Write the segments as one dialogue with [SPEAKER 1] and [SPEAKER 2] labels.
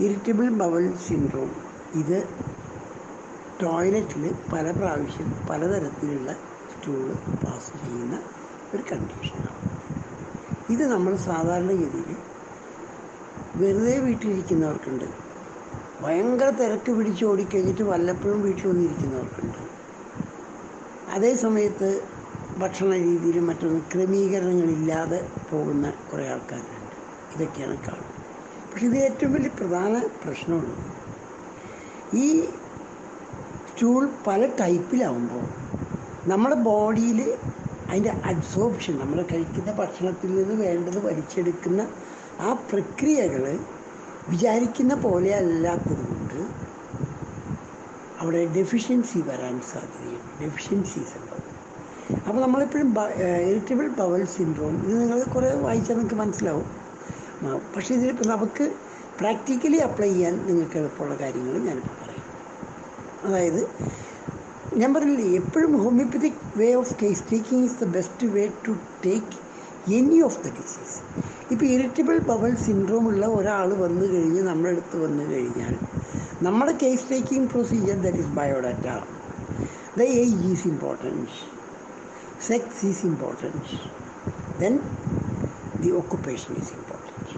[SPEAKER 1] Irritable bowel syndrome. ഇത് ടോയ്ലറ്റിൽ പല പ്രാവശ്യം പലതരത്തിലുള്ള സ്റ്റൂൾ പാസ് ചെയ്യുന്ന ഒരു കണ്ടീഷനാണ്. ഇത് നമ്മൾ സാധാരണഗതിയിൽ വെറുതെ വീട്ടിലിരിക്കുന്നവർക്കുണ്ട്. ഭയങ്കര തിരക്ക് പിടിച്ച് ഓടിക്കഴിഞ്ഞിട്ട് വല്ലപ്പോഴും വീട്ടിൽ വന്നിരിക്കുന്നവർക്കുണ്ട് അതേ സമയത്ത് ഭക്ഷണ രീതിയിലും മറ്റൊന്നും ക്രമീകരണങ്ങളില്ലാതെ പോകുന്ന കുറേ ആൾക്കാരുണ്ട്. ഇതൊക്കെയാണ് കാണുന്നത്. പക്ഷെ ഇത് ഏറ്റവും വലിയ പ്രധാന പ്രശ്നമാണ്. ഈ സ്റ്റൂൾ പല ടൈപ്പിലാവുമ്പോൾ നമ്മുടെ ബോഡിയിൽ അതിന്റെ അബ്സോർപ്ഷൻ നമ്മൾ കഴിക്കുന്ന ഭക്ഷണത്തിൽ നിന്ന് വേണ്ടത് വലിച്ചെടുക്കുന്ന ആ പ്രക്രിയകൾ വിചാരിക്കുന്ന പോലെ അല്ലാത്തത് കൊണ്ട് അവിടെ ഡെഫിഷ്യൻസി വരാൻ സാധ്യതയുണ്ട്. ഡെഫിഷ്യൻസീസ് ഉണ്ടാവും അപ്പോൾ നമ്മളെപ്പോഴും ഇറിറ്റബിൾ ബവൽ സിൻഡ്രോം ഇത് നിങ്ങൾ കുറേ വായിച്ചാൽ നിങ്ങൾക്ക് മനസ്സിലാവും. ആ, പക്ഷേ ഇതിലിപ്പോൾ നമുക്ക് പ്രാക്ടിക്കലി അപ്ലൈ ചെയ്യാൻ നിങ്ങൾക്ക് എളുപ്പമുള്ള കാര്യങ്ങൾ ഞാനിപ്പോൾ പറയും. അതായത് ഞാൻ പറഞ്ഞില്ലേ എപ്പോഴും homeopathic way of case taking is the best way to take any of the disease ഇപ്പോൾ ഇറിറ്റബിൾ ബവൽ സിൻഡ്രോം ഉള്ള ഒരാൾ വന്നു കഴിഞ്ഞ് നമ്മുടെ അടുത്ത് വന്നു കഴിഞ്ഞാൽ നമ്മുടെ case taking procedure that is biodata the age is importance sex is importance then the occupation is important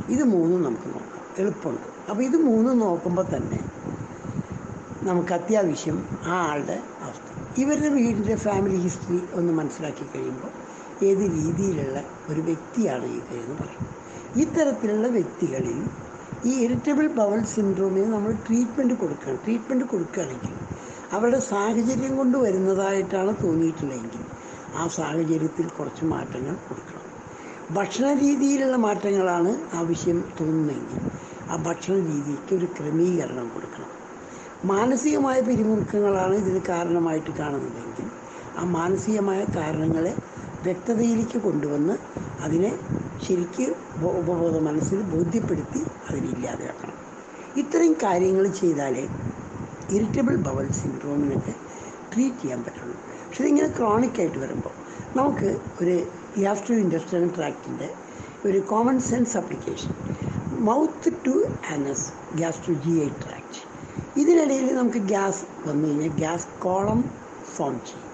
[SPEAKER 1] ഇത് മൂന്നും നമുക്ക് നോക്കാം. എളുപ്പമുണ്ട് അപ്പോൾ ഇത് മൂന്നും നോക്കുമ്പോൾ തന്നെ നമുക്ക് അത്യാവശ്യം ആ ആളുടെ അവസ്ഥ. ഇവരുടെ വീടിന്റെ ഫാമിലി ഹിസ്റ്ററി ഒന്ന് മനസ്സിലാക്കി കഴിയുമ്പോൾ ഏത് രീതിയിലുള്ള ഒരു വ്യക്തിയാണ് ഈ എന്ന് പറയും. ഇത്തരത്തിലുള്ള വ്യക്തികളിൽ ഈ ഇറിറ്റബിൾ ബവൽ സിൻഡ്രോമിന് നമ്മൾ ട്രീറ്റ്മെന്റ് കൊടുക്കണം. ട്രീറ്റ്മെന്റ് കൊടുക്കുകയാണെങ്കിൽ അവരുടെ സാഹചര്യം കൊണ്ട് വരുന്നതായിട്ടാണ് തോന്നിയിട്ടുള്ളതെങ്കിൽ ആ സാഹചര്യത്തിൽ കുറച്ച് മാറ്റങ്ങൾ കൊടുക്കണം. ഭക്ഷണ രീതിയിലുള്ള മാറ്റങ്ങളാണ് ആവശ്യം തോന്നുന്നതെങ്കിൽ ആ ഭക്ഷണ രീതിക്ക് ഒരു ക്രമീകരണം കൊടുക്കണം. മാനസികമായ പിരിമുറുക്കങ്ങളാണ് ഇതിന് കാരണമായിട്ട് കാണുന്നതെങ്കിൽ ആ മാനസികമായ കാരണങ്ങളെ വ്യക്തതയിലേക്ക് കൊണ്ടുവന്ന് അതിനെ ശരിക്ക് ഉപബോധ മനസ്സിൽ ബോധ്യപ്പെടുത്തി അതിനില്ലാതെയാക്കണം ഇത്തരം കാര്യങ്ങൾ ചെയ്താലേ ഇറിറ്റബിൾ ബവൽ സിൻഡ്രോമിനൊക്കെ ട്രീറ്റ് ചെയ്യാൻ പറ്റുള്ളൂ. പക്ഷേ ഇതിങ്ങനെ ക്രോണിക്കായിട്ട് വരുമ്പോൾ നമുക്ക് ഒരു ഗ്യാസ്ട്രോ ഇൻഡസ്ട്രിയൽ ട്രാക്റ്റിന്റെ ഒരു common sense application mouth to anus gas to G I tract ഇതിനിടയിൽ നമുക്ക് ഗ്യാസ് വന്നു കഴിഞ്ഞാൽ ഗ്യാസ് കോളം ഫോം ചെയ്യും.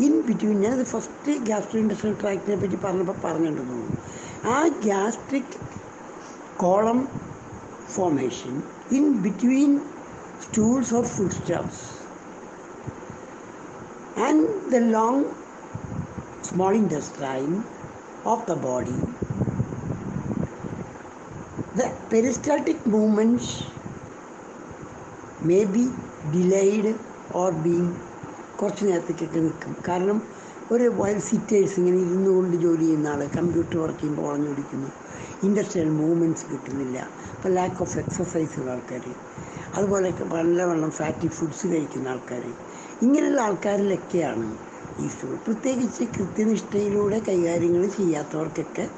[SPEAKER 1] ഇൻ ബിറ്റ്വീൻ ഞാനത് ഫസ്റ്റ് ഗ്യാസ്ട്രോ ഇൻഡസ്ട്രിയൽ ട്രാക്റ്റിനെ പറ്റി പറഞ്ഞപ്പോൾ പറഞ്ഞിട്ടുണ്ടെന്ന് തോന്നുന്നു. ആ gastric column formation in between stools or foodstuffs. And the long small intestine of the body. The peristaltic movements may be delayed or being കുറച്ച് നേരത്തേക്കൊക്കെ നിൽക്കും. കാരണം ഒരു വയൽ സിറ്റേഴ്സ് ഇങ്ങനെ ഇരുന്നു കൊണ്ട് ജോലി ചെയ്യുന്ന ആൾ കമ്പ്യൂട്ടർ വർക്ക് ചെയ്യുമ്പോൾ വളഞ്ഞൊടിക്കുന്നു ഇൻഡസ്ട്രിയൽ മൂവ്മെന്റ്സ് കിട്ടുന്നില്ല. അപ്പോൾ ലാക്ക് ഓഫ് എക്സസൈസ് ഉള്ള ആൾക്കാർ അതുപോലെ നല്ലവണ്ണം ഫാറ്റി ഫുഡ്സ് കഴിക്കുന്ന ആൾക്കാർ ഇങ്ങനെയുള്ള ആൾക്കാരിലൊക്കെയാണ് ഈ സ്റ്റൂൾ പ്രത്യേകിച്ച് കൃത്യനിഷ്ഠയിലൂടെ കൈകാര്യങ്ങൾ ചെയ്യാത്തവർക്കൊക്കെ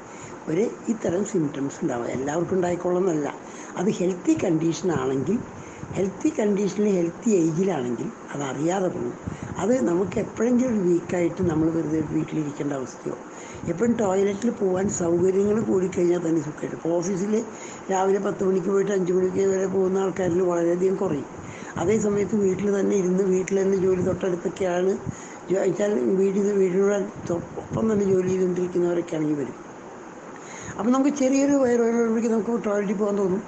[SPEAKER 1] ഒരു ഇത്തരം സിംറ്റംസ് ഉണ്ടാവുക എല്ലാവർക്കും ഉണ്ടായിക്കൊള്ളുന്നല്ല അത് ഹെൽത്തി കണ്ടീഷൻ ആണെങ്കിൽ ഹെൽത്തി കണ്ടീഷനിൽ ഹെൽത്തി ഏജിലാണെങ്കിൽ അത് അറിയാതെ പോകും അത് നമുക്ക് എപ്പോഴെങ്കിലും ഒരു വീക്കായിട്ട് നമ്മൾ വെറുതെ വീട്ടിലിരിക്കേണ്ട അവസ്ഥയോ? എപ്പോഴും ടോയ്ലറ്റിൽ പോകാൻ സൗകര്യങ്ങൾ കൂടിക്കഴിഞ്ഞാൽ തന്നെ സുഖമായിട്ട്. ഇപ്പോൾ ഓഫീസിൽ രാവിലെ പത്ത് മണിക്ക് പോയിട്ട് അഞ്ച് മണിക്ക് വരെ പോകുന്ന ആൾക്കാരിൽ വളരെയധികം കുറയും. അതേ സമയത്ത് വീട്ടിൽ തന്നെ ഇരുന്ന് വീട്ടിൽ തന്നെ ജോലി തൊട്ടടുത്തൊക്കെയാണ് വെച്ചാൽ വീടിന് വീടിനോട് ഒപ്പം തന്നെ ജോലി ചെയ്തുകൊണ്ടിരിക്കുന്നവരൊക്കെ ആണെങ്കിൽ വരും. അപ്പം നമുക്ക് ചെറിയൊരു വയറുവേദനയ്ക്ക് നമുക്ക് ടോയ്ലറ്റിൽ പോകാൻ തോന്നും.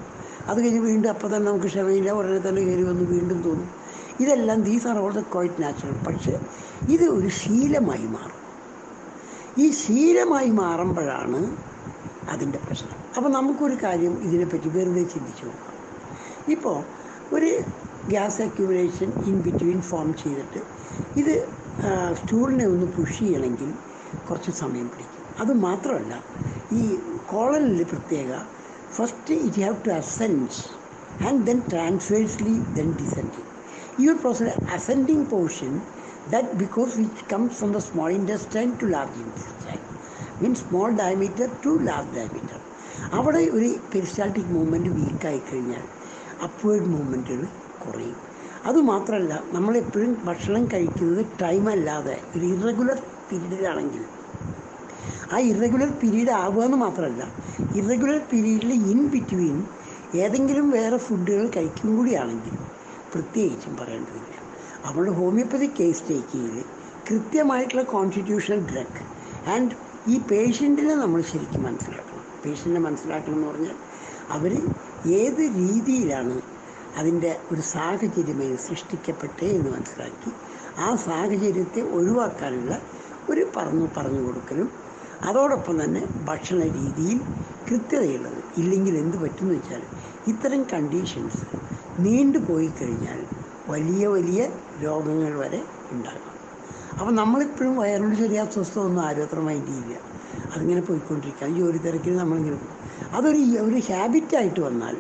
[SPEAKER 1] അത് കഴിഞ്ഞ് വീണ്ടും അപ്പം തന്നെ നമുക്ക് ക്ഷമയില്ല ഉടനെ തന്നെ കയറി വന്ന് വീണ്ടും തോന്നും. ഇതെല്ലാം these are the quite natural പക്ഷേ ഇത് ഒരു ശീലമായി മാറും. ഈ ശീലമായി മാറുമ്പോഴാണ് അതിന്റെ പ്രശ്നം. അപ്പോൾ നമുക്കൊരു കാര്യം ഇതിനെപ്പറ്റി വെറുതെ ചിന്തിച്ചു നോക്കാം. ഇപ്പോൾ ഒരു gas accumulation in between form ചെയ്തിട്ട് ഇത് സ്റ്റൂളിനെ ഒന്ന് പുഷ് ചെയ്യണമെങ്കിൽ കുറച്ച് സമയം പിടിക്കും. അത് മാത്രമല്ല ഈ കോളനിൽ പ്രത്യേക first it have to ascends and then transversely then descending ഈ ഒരു process ascending portion that because which comes from the small intestine to large intestine means small diameter to large diameter അവിടെ ഒരു പെരിസ്റ്റാൾട്ടിക് മൂവ്മെന്റ് വീക്കായി കഴിഞ്ഞാൽ upward മൂവ്മെന്റുകൾ കുറയും. അതുമാത്രമല്ല നമ്മളെപ്പോഴും ഭക്ഷണം കഴിക്കുന്നത് ടൈമല്ലാതെ ഒരു ഇറഗുലർ പീരീഡിലാണെങ്കിൽ ആ ഇറഗുലർ പീരീഡ് ആവുക എന്ന് മാത്രമല്ല ഇറഗുലർ പീരീഡിൽ ഇൻ ബിറ്റ്വീൻ ഏതെങ്കിലും വേറെ ഫുഡുകൾ കഴിക്കും കൂടിയാണെങ്കിൽ പ്രത്യേകിച്ചും പറയേണ്ടതില്ല. നമ്മുടെ ഹോമിയോപ്പതി കേസ് ടേക്കിങ്ങിൽ കൃത്യമായിട്ടുള്ള കോൺസ്റ്റിറ്റ്യൂഷണൽ ഡ്രഗ് ആൻഡ് ഈ പേഷ്യന്റിനെ നമ്മൾ ശരിക്കും മനസ്സിലാക്കണം. പേഷ്യന്റിനെ മനസ്സിലാക്കണം എന്ന് പറഞ്ഞാൽ അവർ ഏത് രീതിയിലാണ് അതിന്റെ ഒരു സാഹചര്യമായി സൃഷ്ടിക്കപ്പെട്ടേ എന്ന് മനസ്സിലാക്കി. ആ സാഹചര്യത്തെ ഒഴിവാക്കാനുള്ള ഒരു പറഞ്ഞു പറഞ്ഞു കൊടുക്കലും അതോടൊപ്പം തന്നെ ഭക്ഷണ രീതിയിൽ കൃത്യതയുള്ളത്. ഇല്ലെങ്കിൽ എന്ത് പറ്റുമെന്ന് വെച്ചാൽ ഇത്തരം കണ്ടീഷൻസ് നീണ്ടു പോയി കഴിഞ്ഞാൽ വലിയ വലിയ രോഗങ്ങൾ വരെ ഉണ്ടാകാം. അപ്പം നമ്മളിപ്പോഴും വയറിനോട് ചെറിയ അസ്വസ്ഥത ഒന്നും അത്ര മൈൻഡ് ചെയ്യില്ല അതിങ്ങനെ പോയിക്കൊണ്ടിരിക്കുക ജോലി തിരക്കിൽ നമ്മളിങ്ങനെ പോകും. അതൊരു ഒരു ഹാബിറ്റായിട്ട് വന്നാൽ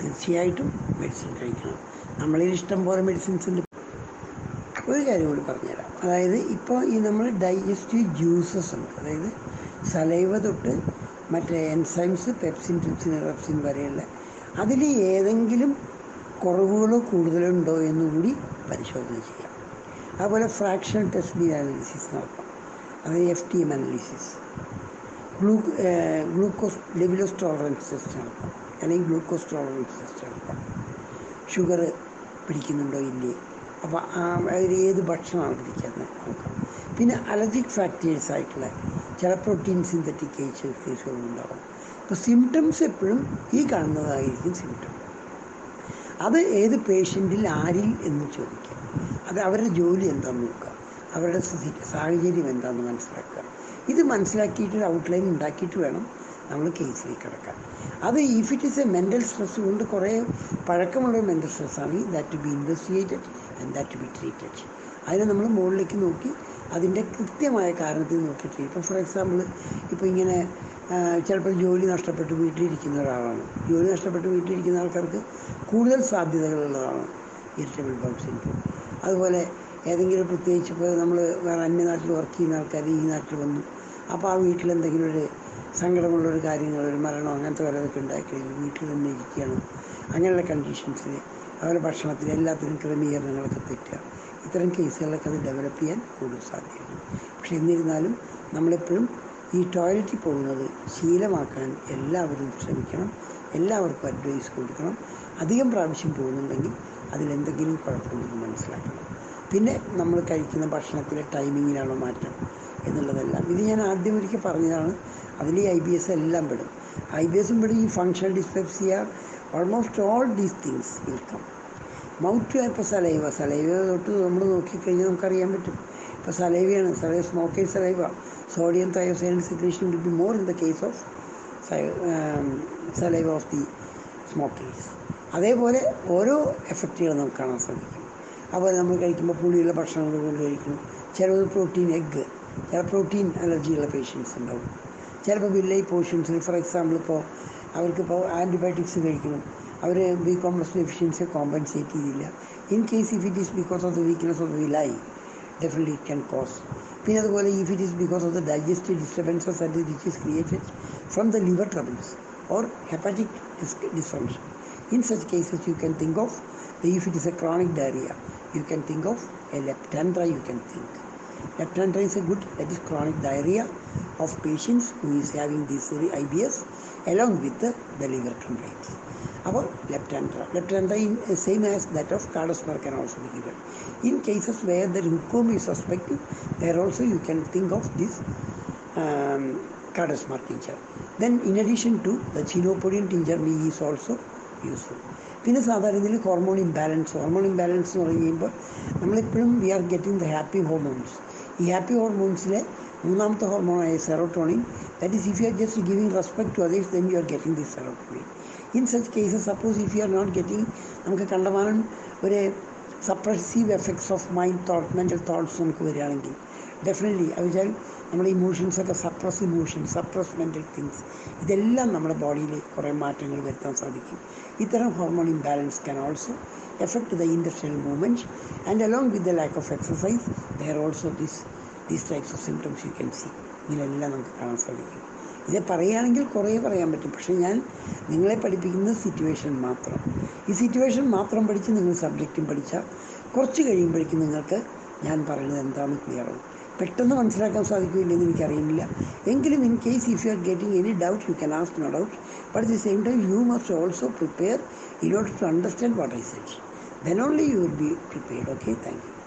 [SPEAKER 1] തീർച്ചയായിട്ടും മെഡിസിൻ കഴിക്കണം. നമ്മളിൽ ഇഷ്ടം പോലെ മെഡിസിൻസ് ഉണ്ട്. ഒരു കാര്യം കൂടി പറഞ്ഞുതരാം. അതായത് ഇപ്പോൾ ഈ നമ്മൾ ഡൈജസ്റ്റീവ് ജ്യൂസസ് ഉണ്ട്. അതായത് സലൈവ തൊട്ട് മറ്റേ എൻസൈംസ് പെപ്സിൻ ട്രിപ്സിൻ റെപ്സിൻ വരെയുള്ള അതിൽ ഏതെങ്കിലും കുറവുകളോ കൂടുതലോ ഉണ്ടോ എന്നുകൂടി പരിശോധന ചെയ്യാം. അതുപോലെ ഫ്രാക്ഷൻ ടെസ്റ്റ് അനാലിസിസ് നടത്താം. അതായത് F T M analysis glu glucose levulose tolerance test നടത്താം. അല്ലെങ്കിൽ ഗ്ലൂക്കോസ് ടോളറൻസ് ടെസ്റ്റ് നടത്താം. ഷുഗർ പിടിക്കുന്നുണ്ടോ ഇല്ലേ? അപ്പോൾ ഏത് ഭക്ഷണമാണ് പിടിക്കുന്നത് നോക്കാം. പിന്നെ അലർജിക് ഫാക്ടേഴ്സ് ആയിട്ടുള്ള ചില പ്രോട്ടീൻ സിന്തറ്റിക് കേസുകളും ഉണ്ടാവും. അപ്പോൾ സിംറ്റംസ് എപ്പോഴും ഈ കാണുന്നതായിരിക്കും സിംറ്റം. അത് ഏത് പേഷ്യന്റിൽ ആരിൽ എന്ന് ചോദിക്കുക അത് അവരുടെ ജോലി എന്താണെന്ന് നോക്കുക അവരുടെ സാഹചര്യം എന്താണെന്ന് മനസ്സിലാക്കുക. ഇത് മനസ്സിലാക്കിയിട്ട് ഔട്ട്ലൈൻ ഉണ്ടാക്കിയിട്ട് വേണം നമ്മൾ കേസിലേക്ക് കിടക്കാൻ. അത് if it is a mental stress കൊണ്ട് കുറേ പഴക്കമുള്ള mental സ്ട്രെസ്സാണ് that to be investigated and that to be treated അതിനെ നമ്മൾ മുകളിലേക്ക് നോക്കി അതിന്റെ കൃത്യമായ കാരണത്തിൽ നോക്കിയിട്ട് ഇപ്പോൾ ഫോർ എക്സാമ്പിൾ ഇപ്പോൾ ഇങ്ങനെ ചിലപ്പോൾ ജോലി നഷ്ടപ്പെട്ട് വീട്ടിലിരിക്കുന്ന ഒരാളാണ്. ജോലി നഷ്ടപ്പെട്ട് വീട്ടിലിരിക്കുന്ന ആൾക്കാർക്ക് കൂടുതൽ സാധ്യതകളുള്ളതാണ് ഇറിറ്റബിൾ ബൗൾ സിൻഡ്രോം. അതുപോലെ ഏതെങ്കിലും പ്രത്യേകിച്ച് ഇപ്പോൾ നമ്മൾ വേറെ അന്യനാട്ടിൽ വർക്ക് ചെയ്യുന്ന ആൾക്കാർ ഈ നാട്ടിൽ വന്നു. അപ്പോൾ ആ വീട്ടിൽ ഒരു സങ്കടമുള്ളൊരു കാര്യങ്ങൾ ഒരു മരണമോ അങ്ങനത്തെ വല്ലതൊക്കെ ഉണ്ടായിക്കഴിഞ്ഞു വീട്ടിൽ തന്നെ ഇരിക്കുകയാണ്. അങ്ങനെയുള്ള കണ്ടീഷൻസിൽ അതുപോലെ ഭക്ഷണത്തിൽ എല്ലാത്തിനും ക്രമീകരണങ്ങളൊക്കെ തെറ്റുക. ഇത്തരം കേസുകളിലൊക്കെ അത് ഡെവലപ്പ് ചെയ്യാൻ കൂടുതൽ സാധ്യതയുണ്ട്. പക്ഷെ എന്നിരുന്നാലും നമ്മളെപ്പോഴും ഈ ടോയ്ലറ്റിൽ പോകുന്നത് ശീലമാക്കാൻ എല്ലാവരും ശ്രമിക്കണം. എല്ലാവർക്കും അഡ്വൈസ് കൊടുക്കണം. അധികം പ്രാവശ്യം പോകുന്നുണ്ടെങ്കിൽ അതിലെന്തെങ്കിലും കുഴപ്പമുണ്ടെന്ന് മനസ്സിലാക്കണം. പിന്നെ നമ്മൾ കഴിക്കുന്ന ഭക്ഷണത്തിലെ ടൈമിങ്ങിലാണോ മാറ്റം എന്നുള്ളതെല്ലാം. ഇത് ഞാൻ ആദ്യം ഒരിക്കൽ പറഞ്ഞതാണ്. അതിൽ ഈ ഐ ബി എസ് എല്ലാം പെടും. ഐ ബി എസും പെടും ഈ functional dyspepsia almost all these things will come mouth ഇപ്പോൾ സലൈവ സലൈവ തൊട്ട് നമ്മൾ നോക്കിക്കഴിഞ്ഞാൽ നമുക്കറിയാൻ പറ്റും. ഇപ്പോൾ സലൈവയാണ് saliva smoking saliva sodium thiocyanate secretion will be more in the case of saliva of the smokers അതേപോലെ ഓരോ എഫക്റ്റുകൾ നമുക്ക് കാണാൻ സാധിക്കും. അതുപോലെ നമ്മൾ കഴിക്കുമ്പോൾ പുളിയുള്ള ഭക്ഷണങ്ങൾ കൊണ്ട് കഴിക്കണം ചിലത് പ്രോട്ടീൻ എഗ്ഗ് ചില പ്രോട്ടീൻ അലർജിയുള്ള പേഷ്യൻസ് ഉണ്ടാവും. ചിലപ്പോൾ വില്ലേജ് പോർഷൻസിൽ ഫോർ എക്സാമ്പിൾ ഇപ്പോൾ അവർക്കിപ്പോൾ ആന്റിബയോട്ടിക്സ് കഴിക്കണം. അവർ ബി കോംപ്ലക്സ് ഡെഫിഷ്യൻസി കോമ്പൻസേറ്റ് ചെയ്തില്ല. In case if it is because of the weakness of the വിലായി definitely it can cause പിന്നെ അതുപോലെ if it is because of the digestive disturbances and which is created from the liver troubles or hepatic dysfunction in such cases you can think of if it is a chronic diarrhea you can think of a leptandra you can think. leptandra is a good that is chronic diarrhea of patients who is having this IBS along with the, the liver complaints അപ്പോൾ leptandra leptandra in same as that of cardiosmar can also be given in cases where the glaucoma is suspected there also you can think of this um, cardiosmar tincture then in addition to the chinopodium tincture is also useful പിന്നെ സാധാരണ ഇതിൽ hormone imbalance hormone imbalance എന്ന് പറഞ്ഞു കഴിയുമ്പോൾ നമ്മളെപ്പോഴും we are getting the happy hormones ഈ happy ഹോർമോൺസിലെ മൂന്നാമത്തെ ഹോർമോണായ serotonin that is if you are just giving respect to others then you are getting this serotonin in such cases suppose if you are not getting നമുക്ക് കണ്ടമാനം ഒരു suppressive effects of mind thought mental thoughts നമുക്ക് വരികയാണെങ്കിൽ definitely അത് വെച്ചാൽ നമ്മുടെ ഇമോഷൻസൊക്കെ suppress emotion suppress mental things ഇതെല്ലാം നമ്മുടെ ബോഡിയിൽ കുറേ മാറ്റങ്ങൾ വരുത്താൻ സാധിക്കും. ഇത്തരം hormone imbalance can also affect the industrial movements and along with the lack of exercise there also this these types of symptoms you can see ഇതിലെല്ലാം നമുക്ക് കാണാൻ സാധിക്കും. ഇത് പറയുകയാണെങ്കിൽ കുറേ പറയാൻ പറ്റും. പക്ഷേ ഞാൻ നിങ്ങളെ പഠിപ്പിക്കുന്നത് സിറ്റുവേഷൻ മാത്രം. ഈ സിറ്റുവേഷൻ മാത്രം പഠിച്ച് നിങ്ങൾ സബ്ജക്റ്റും പഠിച്ചാൽ കുറച്ച് കഴിയുമ്പോഴേക്കും നിങ്ങൾക്ക് ഞാൻ പറയുന്നത് എന്താണെന്ന് ക്ലിയർ പെട്ടെന്ന് മനസ്സിലാക്കാൻ സാധിക്കില്ലെന്ന് എനിക്കറിയില്ല എങ്കിലും in case if you are getting any doubt you can ask no doubt but at the same time you must also prepare in order to understand what I said then only you will be prepared okay thank you